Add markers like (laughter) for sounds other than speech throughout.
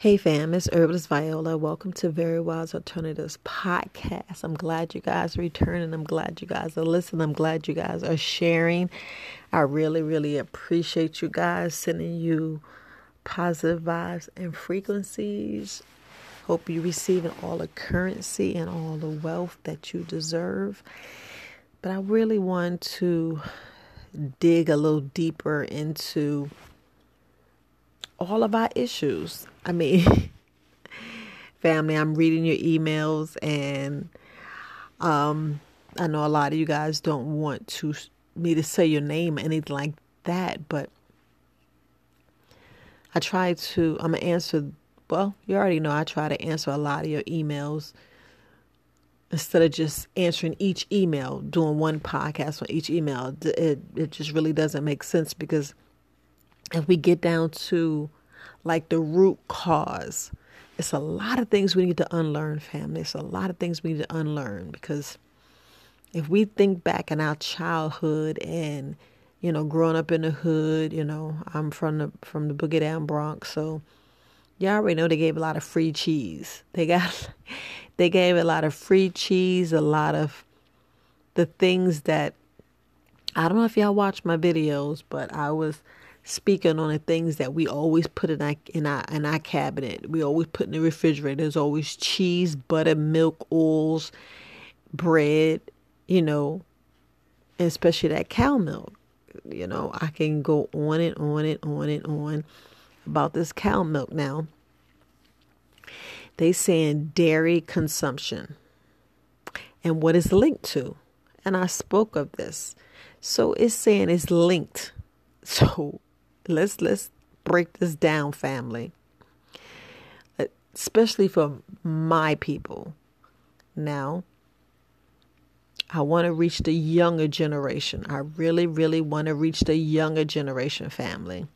Hey fam, it's Herbalist Viola. Welcome to Very Wise Alternatives podcast. I'm glad you guys are returning. I'm glad you guys are listening. I'm glad you guys are sharing. I really, really appreciate you guys sending you positive vibes and frequencies. Hope you're receiving all the currency and all the wealth that you deserve. But I really want to dig a little deeper into all of our issues. I mean, (laughs) family, I'm reading your emails, and um, I know a lot of you guys don't want to me to say your name or anything like that, but I try to. I'm gonna answer. Well, you already know I try to answer a lot of your emails instead of just answering each email, doing one podcast on each email. It it just really doesn't make sense because if we get down to like the root cause, it's a lot of things we need to unlearn, family. It's a lot of things we need to unlearn because if we think back in our childhood and you know growing up in the hood, you know I'm from the from the boogie down Bronx, so y'all already know they gave a lot of free cheese. They got (laughs) they gave a lot of free cheese, a lot of the things that I don't know if y'all watch my videos, but I was speaking on the things that we always put in our in our in our cabinet. We always put in the refrigerator. There's always cheese, butter, milk, oils, bread, you know, especially that cow milk. You know, I can go on and on and on and on about this cow milk now. They saying dairy consumption and what is linked to. And I spoke of this. So it's saying it's linked. (laughs) So let's let's break this down, family. Especially for my people. Now, I want to reach the younger generation. I really, really want to reach the younger generation family.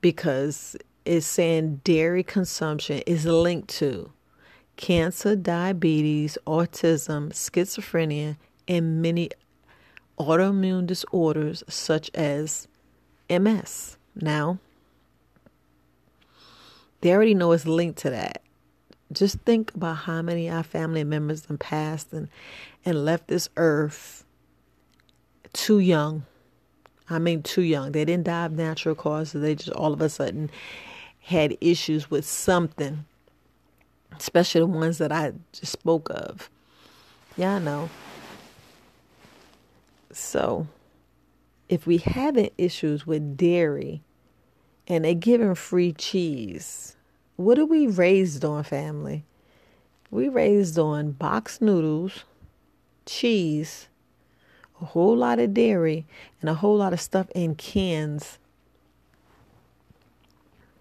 Because it's saying dairy consumption is linked to cancer, diabetes, autism, schizophrenia, and many autoimmune disorders such as MS. Now, they already know it's linked to that. Just think about how many our family members have passed and, and left this earth too young. I mean, too young. They didn't die of natural causes. They just all of a sudden had issues with something, especially the ones that I just spoke of. Yeah, I know. So, if we having issues with dairy and they giving free cheese, what are we raised on, family? We raised on box noodles, cheese, a whole lot of dairy, and a whole lot of stuff in cans.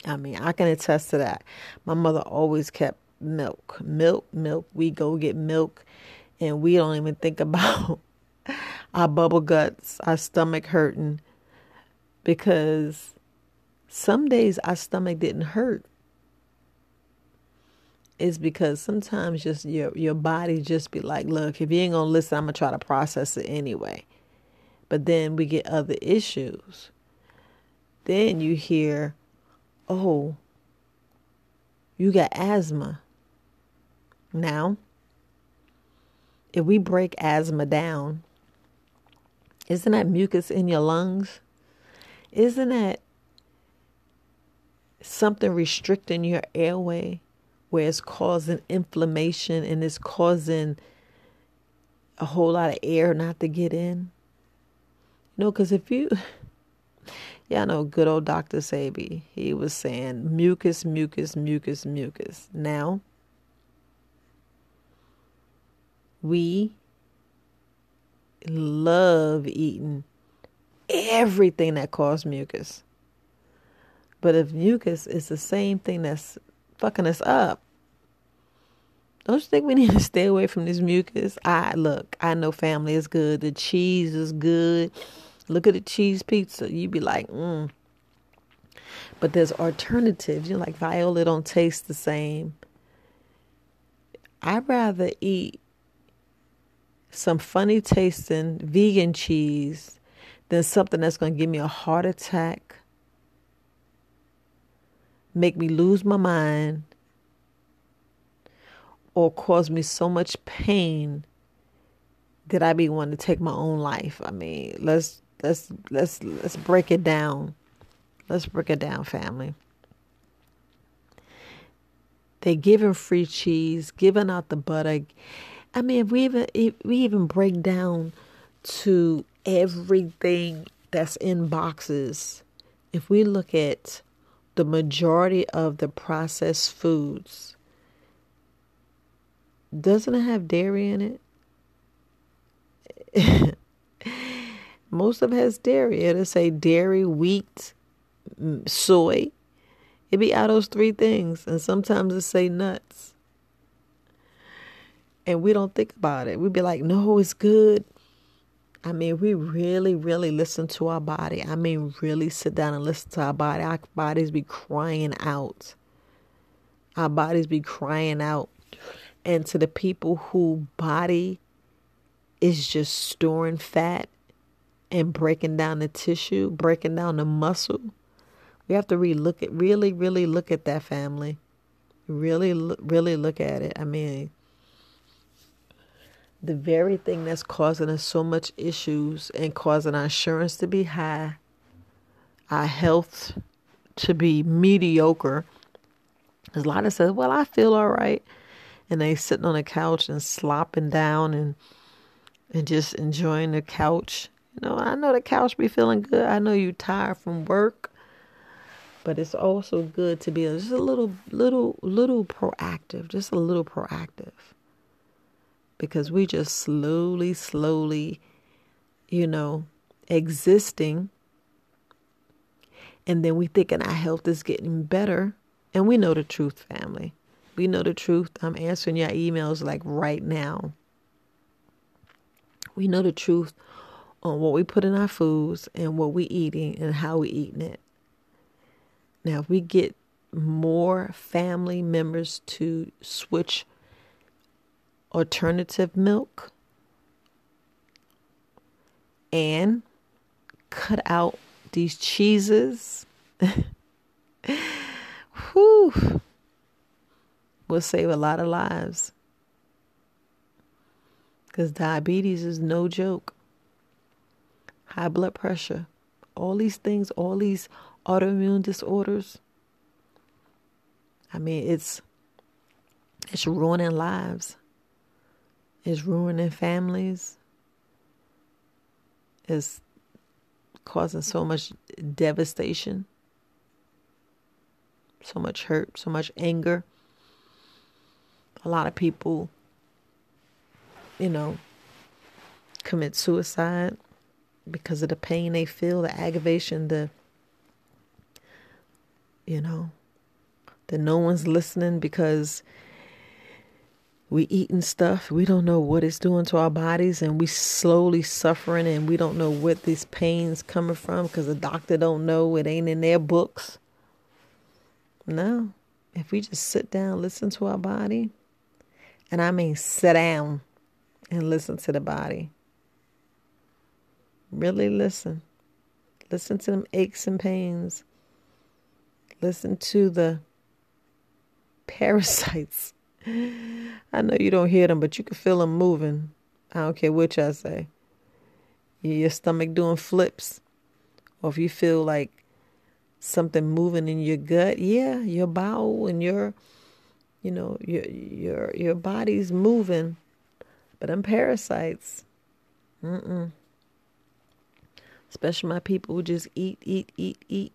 I mean, I can attest to that. My mother always kept milk, milk, milk. We go get milk, and we don't even think (laughs) about our bubble guts, our stomach hurting because some days our stomach didn't hurt. It's because sometimes just your your body just be like, look, if you ain't gonna listen, I'm gonna try to process it anyway. But then we get other issues. Then you hear, oh, you got asthma. Now, if we break asthma down, isn't that mucus in your lungs? Isn't that something restricting your airway where it's causing inflammation and it's causing a whole lot of air not to get in? You know, because if you, (laughs) yeah, I know good old Dr. Sebi, he was saying mucus, mucus, mucus, mucus. Now, we love eating everything that causes mucus. But if mucus is the same thing that's fucking us up, don't you think we (laughs) need to stay away from this mucus? I look, I know family is good. The cheese is good. Look at the cheese pizza. you'd be like, mm. But there's alternatives. You know, like Viola don't taste the same. I'd rather eat some funny tasting vegan cheese than something that's going to give me a heart attack make me lose my mind or cause me so much pain that I be wanting to take my own life. I mean, let's let's let's let's break it down. Let's break it down, family. They giving free cheese, giving out the butter. I mean, if we even if we even break down to everything that's in boxes, if we look at the majority of the processed foods, doesn't it have dairy in it? (laughs) Most of it has dairy. It'll say dairy, wheat, soy. It be out of those three things, and sometimes it say nuts. And we don't think about it. We'd be like, no, it's good. I mean, we really, really listen to our body. I mean, really sit down and listen to our body. Our bodies be crying out. Our bodies be crying out. And to the people who body is just storing fat and breaking down the tissue, breaking down the muscle, we have to really look at really, really look at that family. Really, really look at it. I mean, the very thing that's causing us so much issues and causing our insurance to be high, our health to be mediocre. A lot of says, "Well, I feel all right," and they sitting on the couch and slopping down and and just enjoying the couch. You know, I know the couch be feeling good. I know you tired from work but it's also good to be just a little little little proactive just a little proactive because we just slowly slowly you know existing. And then we thinking our health is getting better. And we know the truth family. We know the truth. I'm answering your emails like right now. We know the truth on what we put in our foods and what we eating and how we eating it. Now, if we get more family members to switch alternative milk and cut out these cheeses, (laughs) whew, will save a lot of lives. Because diabetes is no joke. High blood pressure, all these things, all these autoimmune disorders. I mean, it's it's ruining lives. It's ruining families. is causing so much devastation, so much hurt, so much anger. A lot of people, you know, commit suicide because of the pain they feel, the aggravation, the you know, that no one's listening because we eating stuff. We don't know what it's doing to our bodies and we slowly suffering and we don't know what this pains coming from because the doctor don't know. It ain't in their books. No. If we just sit down listen to our body and i mean sit down and listen to the body. Really listen. Listen to them aches and pains. Listen to the (laughs) parasites. I know you don't hear them, but you can feel them moving. I don't care which I say. Your stomach doing flips, or if you feel like something moving in your gut, yeah, your bowel and your, you know, your your your body's moving, but them parasites, mm-mm. Especially my people who just eat, eat, eat, eat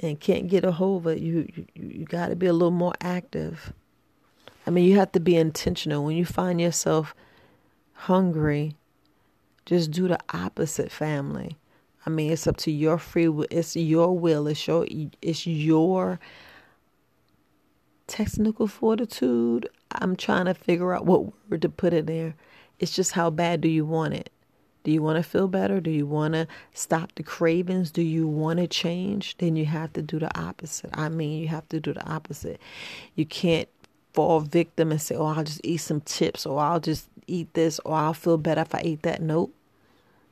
and can't get a hold of it, you you, you got to be a little more active. I mean, you have to be intentional. When you find yourself hungry, just do the opposite, family. I mean, it's up to your free will. It's your will. It's your it's your technical fortitude. I'm trying to figure out what word to put in there. It's just how bad do you want it? Do you want to feel better? Do you want to stop the cravings? Do you want to change? Then you have to do the opposite. I mean, you have to do the opposite. You can't fall victim and say, oh, I'll just eat some chips or I'll just eat this or I'll feel better if I eat that. Nope.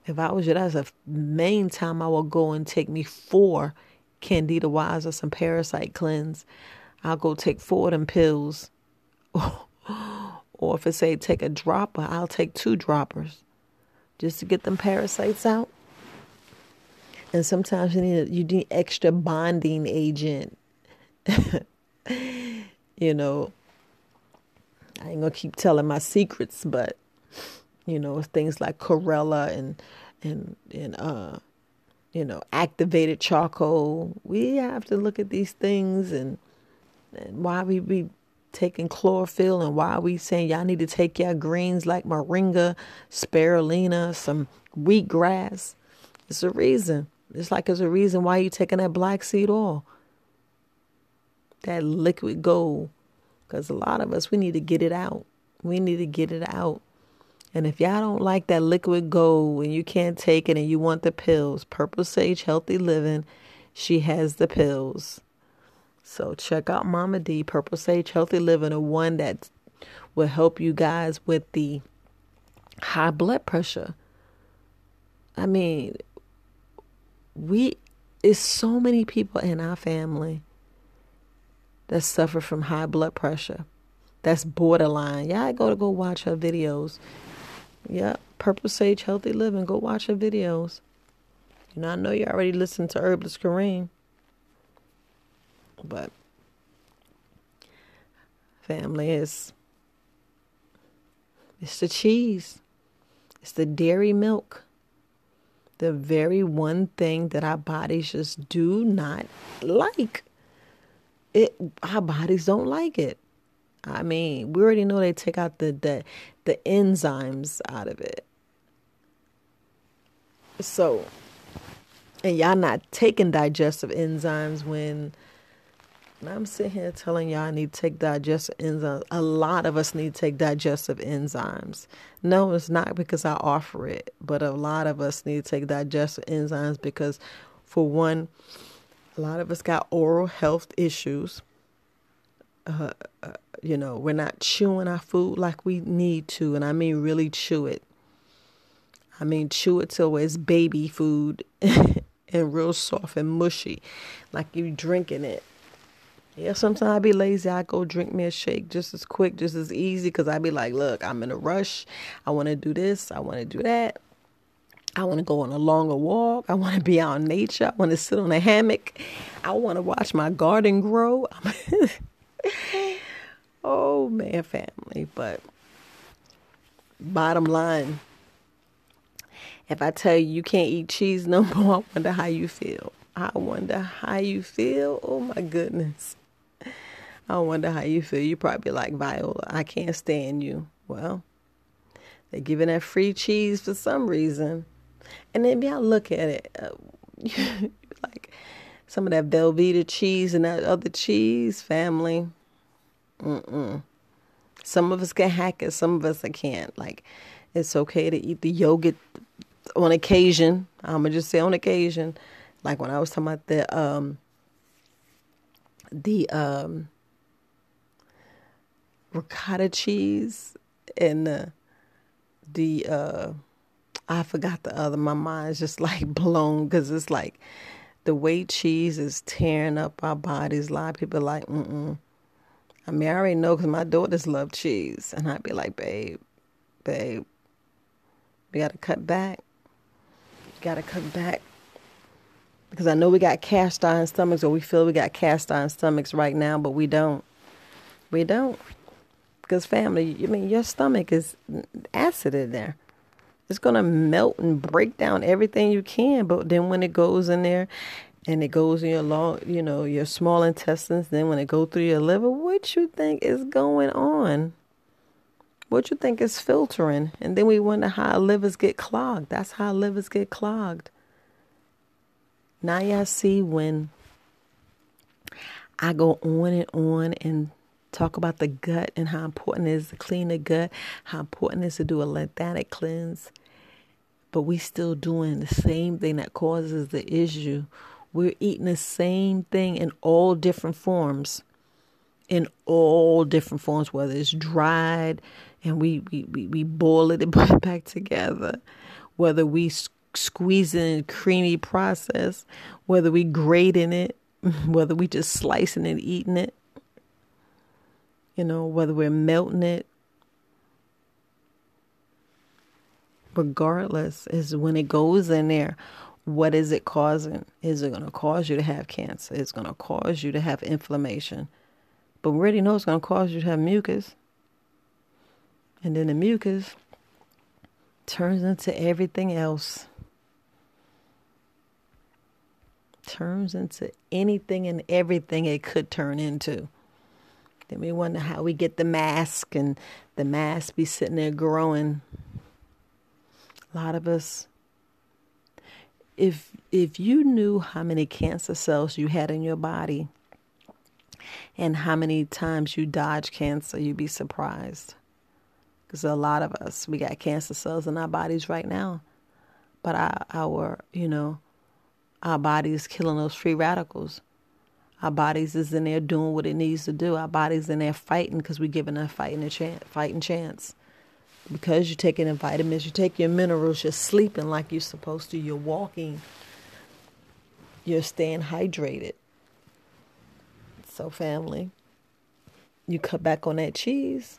If I was you, that's the main time I would go and take me four Candida Wise or some parasite cleanse, I'll go take four of them pills. (laughs) or if it say take a dropper, I'll take two droppers just to get them parasites out. And sometimes you need you need extra bonding agent. (laughs) you know, I ain't gonna keep telling my secrets, but you know, things like chlorella and and and uh you know, activated charcoal. We have to look at these things and, and why we be taking chlorophyll and why we saying y'all need to take your greens like moringa, spirulina, some wheatgrass. It's a reason. It's like it's a reason why you taking that black seed oil. That liquid gold. Because a lot of us, we need to get it out. We need to get it out. And if y'all don't like that liquid gold and you can't take it and you want the pills, Purple Sage Healthy Living, she has the pills. So check out Mama D, Purple Sage Healthy Living, the one that will help you guys with the high blood pressure. I mean, we it's so many people in our family that suffer from high blood pressure. That's borderline. Yeah, I go to go watch her videos. Yeah, Purple Sage Healthy Living. Go watch her videos. You know, I know you already listened to Herbalist Kareem. But family is it's the cheese. It's the dairy milk. The very one thing that our bodies just do not like. It our bodies don't like it. I mean, we already know they take out the the, the enzymes out of it. So, and y'all not taking digestive enzymes when I'm sitting here telling y'all I need to take digestive enzymes. A lot of us need to take digestive enzymes. No, it's not because I offer it, but a lot of us need to take digestive enzymes because, for one, a lot of us got oral health issues. Uh, uh, you know, we're not chewing our food like we need to, and I mean really chew it. I mean chew it till it's baby food (laughs) and real soft and mushy, like you drinking it. Yeah, sometimes I be lazy. I go drink me a shake just as quick, just as easy, because I be like, look, I'm in a rush. I want to do this. I want to do that. I want to go on a longer walk. I want to be out in nature. I want to sit on a hammock. I want to watch my garden grow. (laughs) oh man, family. But bottom line, if I tell you you can't eat cheese no (laughs) more, I wonder how you feel. I wonder how you feel. Oh my goodness. I wonder how you feel. You probably like Viola. I can't stand you. Well, they're giving that free cheese for some reason, and then I look at it, uh, (laughs) like some of that Velveeta cheese and that other cheese family. Mm-mm. Some of us can hack it, some of us I can't. Like, it's okay to eat the yogurt on occasion. I'm gonna just say on occasion. Like when I was talking about the um the um ricotta cheese and the the uh I forgot the other. My mind's just (laughs) like blown because it's like the way cheese is tearing up our bodies. A lot of people are like, mm. I mean, I already know because my daughters love cheese, and I'd be like, babe, babe, we got to cut back. Got to cut back because I know we got cast iron stomachs, or we feel we got cast iron stomachs right now, but we don't. We don't. Because, family, I mean, your stomach is acid in there. It's going to melt and break down everything you can. But then when it goes in there and it goes in your long, you know, your small intestines, then when it go through your liver, what you think is going on? What you think is filtering? And then we wonder how livers get clogged. That's how livers get clogged. Now y'all see when I go on and on and talk about the gut and how important it is to clean the gut, how important it is to do a lymphatic cleanse. But we still doing the same thing that causes the issue. We're eating the same thing in all different forms. In all different forms, whether it's dried and we, we, we, we boil it and (laughs) put it back together, whether we squeeze it squeezing creamy process, whether we grating it, (laughs) whether we just slicing and eating it, you know, whether we're melting it. Regardless, is when it goes in there, what is it causing? Is it going to cause you to have cancer? It's going to cause you to have inflammation. But we already know it's going to cause you to have mucus. And then the mucus turns into everything else. Turns into anything and everything it could turn into. Then we wonder how we get the mask and the mask be sitting there growing. A lot of us if if you knew how many cancer cells you had in your body and how many times you dodge cancer, you'd be surprised. Because a lot of us, we got cancer cells in our bodies right now, but our, our you know, our body is killing those free radicals. Our bodies is in there doing what it needs to do. Our bodies in there fighting because we're giving a fighting a chance, fighting chance. Because you're taking the vitamins, you take your minerals, you're sleeping like you're supposed to, you're walking, you're staying hydrated. So, family, you cut back on that cheese.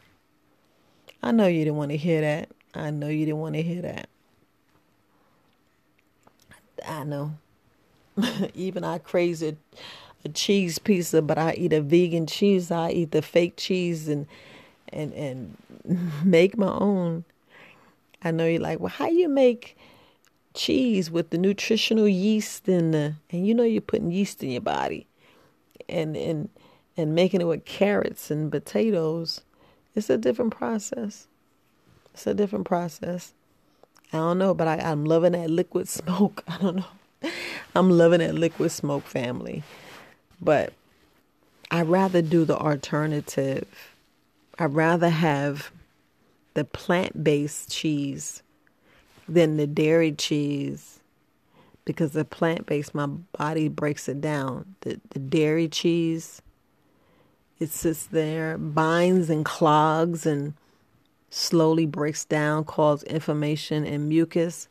I know you didn't want to hear that. I know you didn't want to hear that. I know. (laughs) Even I crazy a, a cheese pizza, but I eat a vegan cheese. I eat the fake cheese and and and (laughs) make my own. I know you're like, well, how you make cheese with the nutritional yeast and the and you know you're putting yeast in your body, and and and making it with carrots and potatoes it's a different process. It's a different process. I don't know, but I, I'm loving that liquid (laughs) smoke. I don't know. I'm loving that liquid smoke family. But I'd rather do the alternative. I'd rather have the plant based cheese than the dairy cheese because the plant based, my body breaks it down. The, the dairy cheese, it sits there, binds and clogs and slowly breaks down, causes inflammation and mucus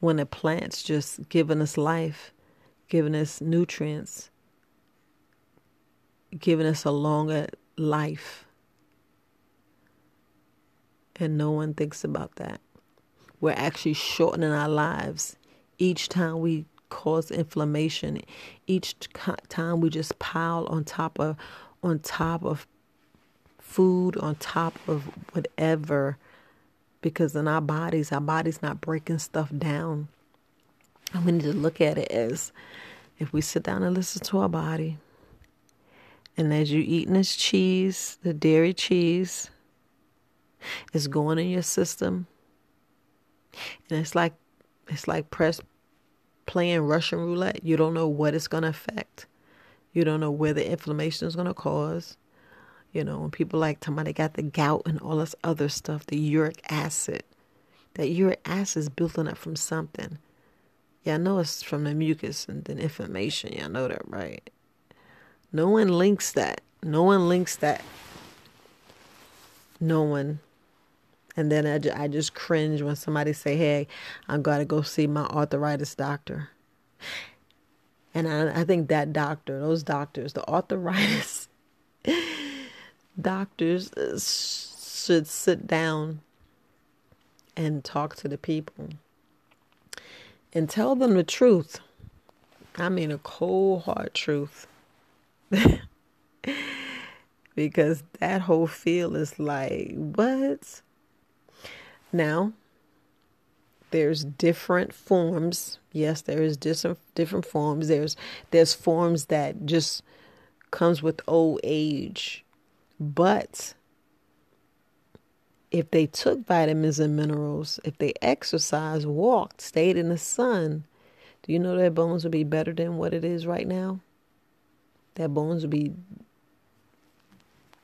when a plant's just giving us life, giving us nutrients, giving us a longer life. And no one thinks about that. We're actually shortening our lives each time we cause inflammation, each time we just pile on top of on top of food, on top of whatever, because in our bodies, our body's not breaking stuff down. And we need to look at it as if we sit down and listen to our body, and as you're eating this cheese, the dairy cheese, is going in your system. And it's like it's like press playing Russian roulette. You don't know what it's gonna affect. You don't know where the inflammation is to cause. You know, when people like somebody got the gout and all this other stuff, the uric acid. That uric acid is building up from something. Yeah, I know it's from the mucus and the inflammation. Yeah, I know that, right? No one links that. No one links that. No one. And then I, I just cringe when somebody say, hey, I got to go see my arthritis doctor. And I, I think that doctor, those doctors, the arthritis (laughs) doctors uh, should sit down and talk to the people and tell them the truth. I mean, a cold hard truth. (laughs) because that whole feel is like, what? Now, there's different forms. Yes, there is different different forms. There's there's forms that just comes with old age. But if they took vitamins and minerals, if they exercised, walked, stayed in the sun, do you know their bones would be better than what it is right now? Their bones would be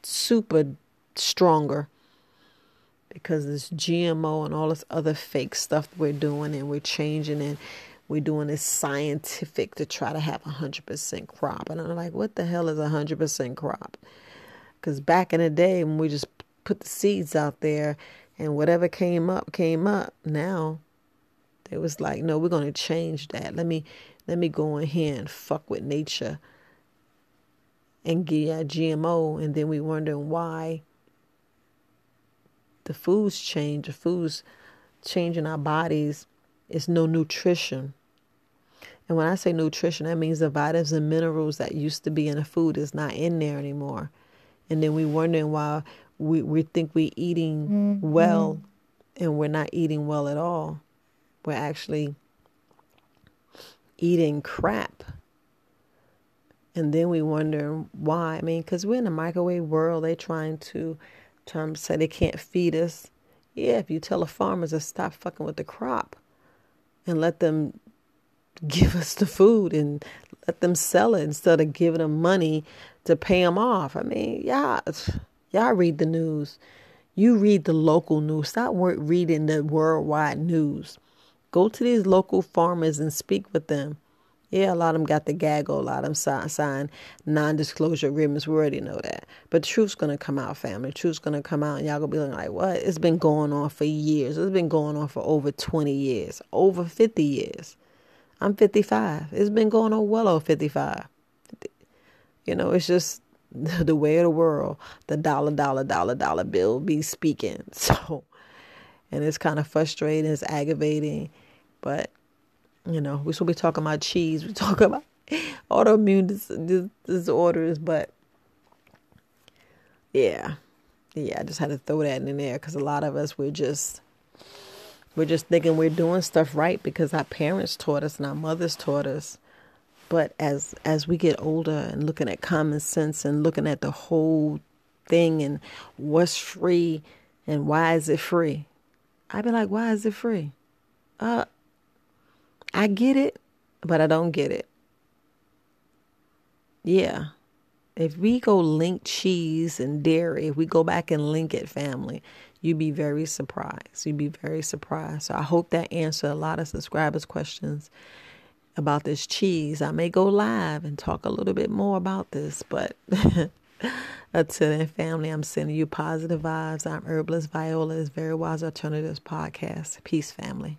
super stronger because this GMO and all this other fake stuff we're doing and we're changing and we're doing this scientific to try to have a 100% crop. And I'm like, what the hell is a 100% crop? Because back in the day when we just put the seeds out there and whatever came up, came up. Now It was like, no, we're going to change that. Let me let me go in here and fuck with nature and get GMO, and then we wondering why the foods change, the foods change in our bodies. It's no nutrition. And when I say nutrition, that means the vitamins and minerals that used to be in the food is not in there anymore. And then we wondering why we, we think we're eating mm-hmm. well and we're not eating well at all. We're actually eating crap. And then we wonder why. I mean, because we're in a microwave world, they're trying to, trying to say they can't feed us. Yeah, if you tell the farmers to stop fucking with the crop and let them give us the food and let them sell it instead of giving them money to pay them off. I mean, y'all, y'all read the news. You read the local news. Stop reading the worldwide news. Go to these local farmers and speak with them. Yeah, a lot of them got the gaggle. A lot of them sign, sign non-disclosure agreements. We already know that. But truth's gonna come out, family. Truth's gonna come out, and y'all gonna be like, "What? It's been going on for years. It's been going on for over twenty years, over fifty years." I'm 55. It's been going on well over 55. You know, it's just (laughs) the way of the world. The dollar, dollar, dollar, dollar bill be speaking. (laughs) So, and it's kind of frustrating. It's aggravating. But, you know, we should be talking about cheese. We're talking (laughs) about autoimmune dis- disorders. But, yeah. Yeah, I just had to throw that in there because a lot of us, we're just we're just thinking we're doing stuff right because our parents taught us and our mothers taught us. But as as we get older and looking at common sense and looking at the whole thing and what's free and why is it free? I'd be like, why is it free? Uh I get it, but I don't get it. Yeah. If we go link cheese and dairy, if we go back and link it family, you'd be very surprised. You'd be very surprised. So I hope that answered a lot of subscribers' questions about this cheese. I may go live and talk a little bit more about this, but (laughs) until then, family, I'm sending you positive vibes. I'm Herbalist Viola, Very Wise Alternatives Podcast. Peace, family.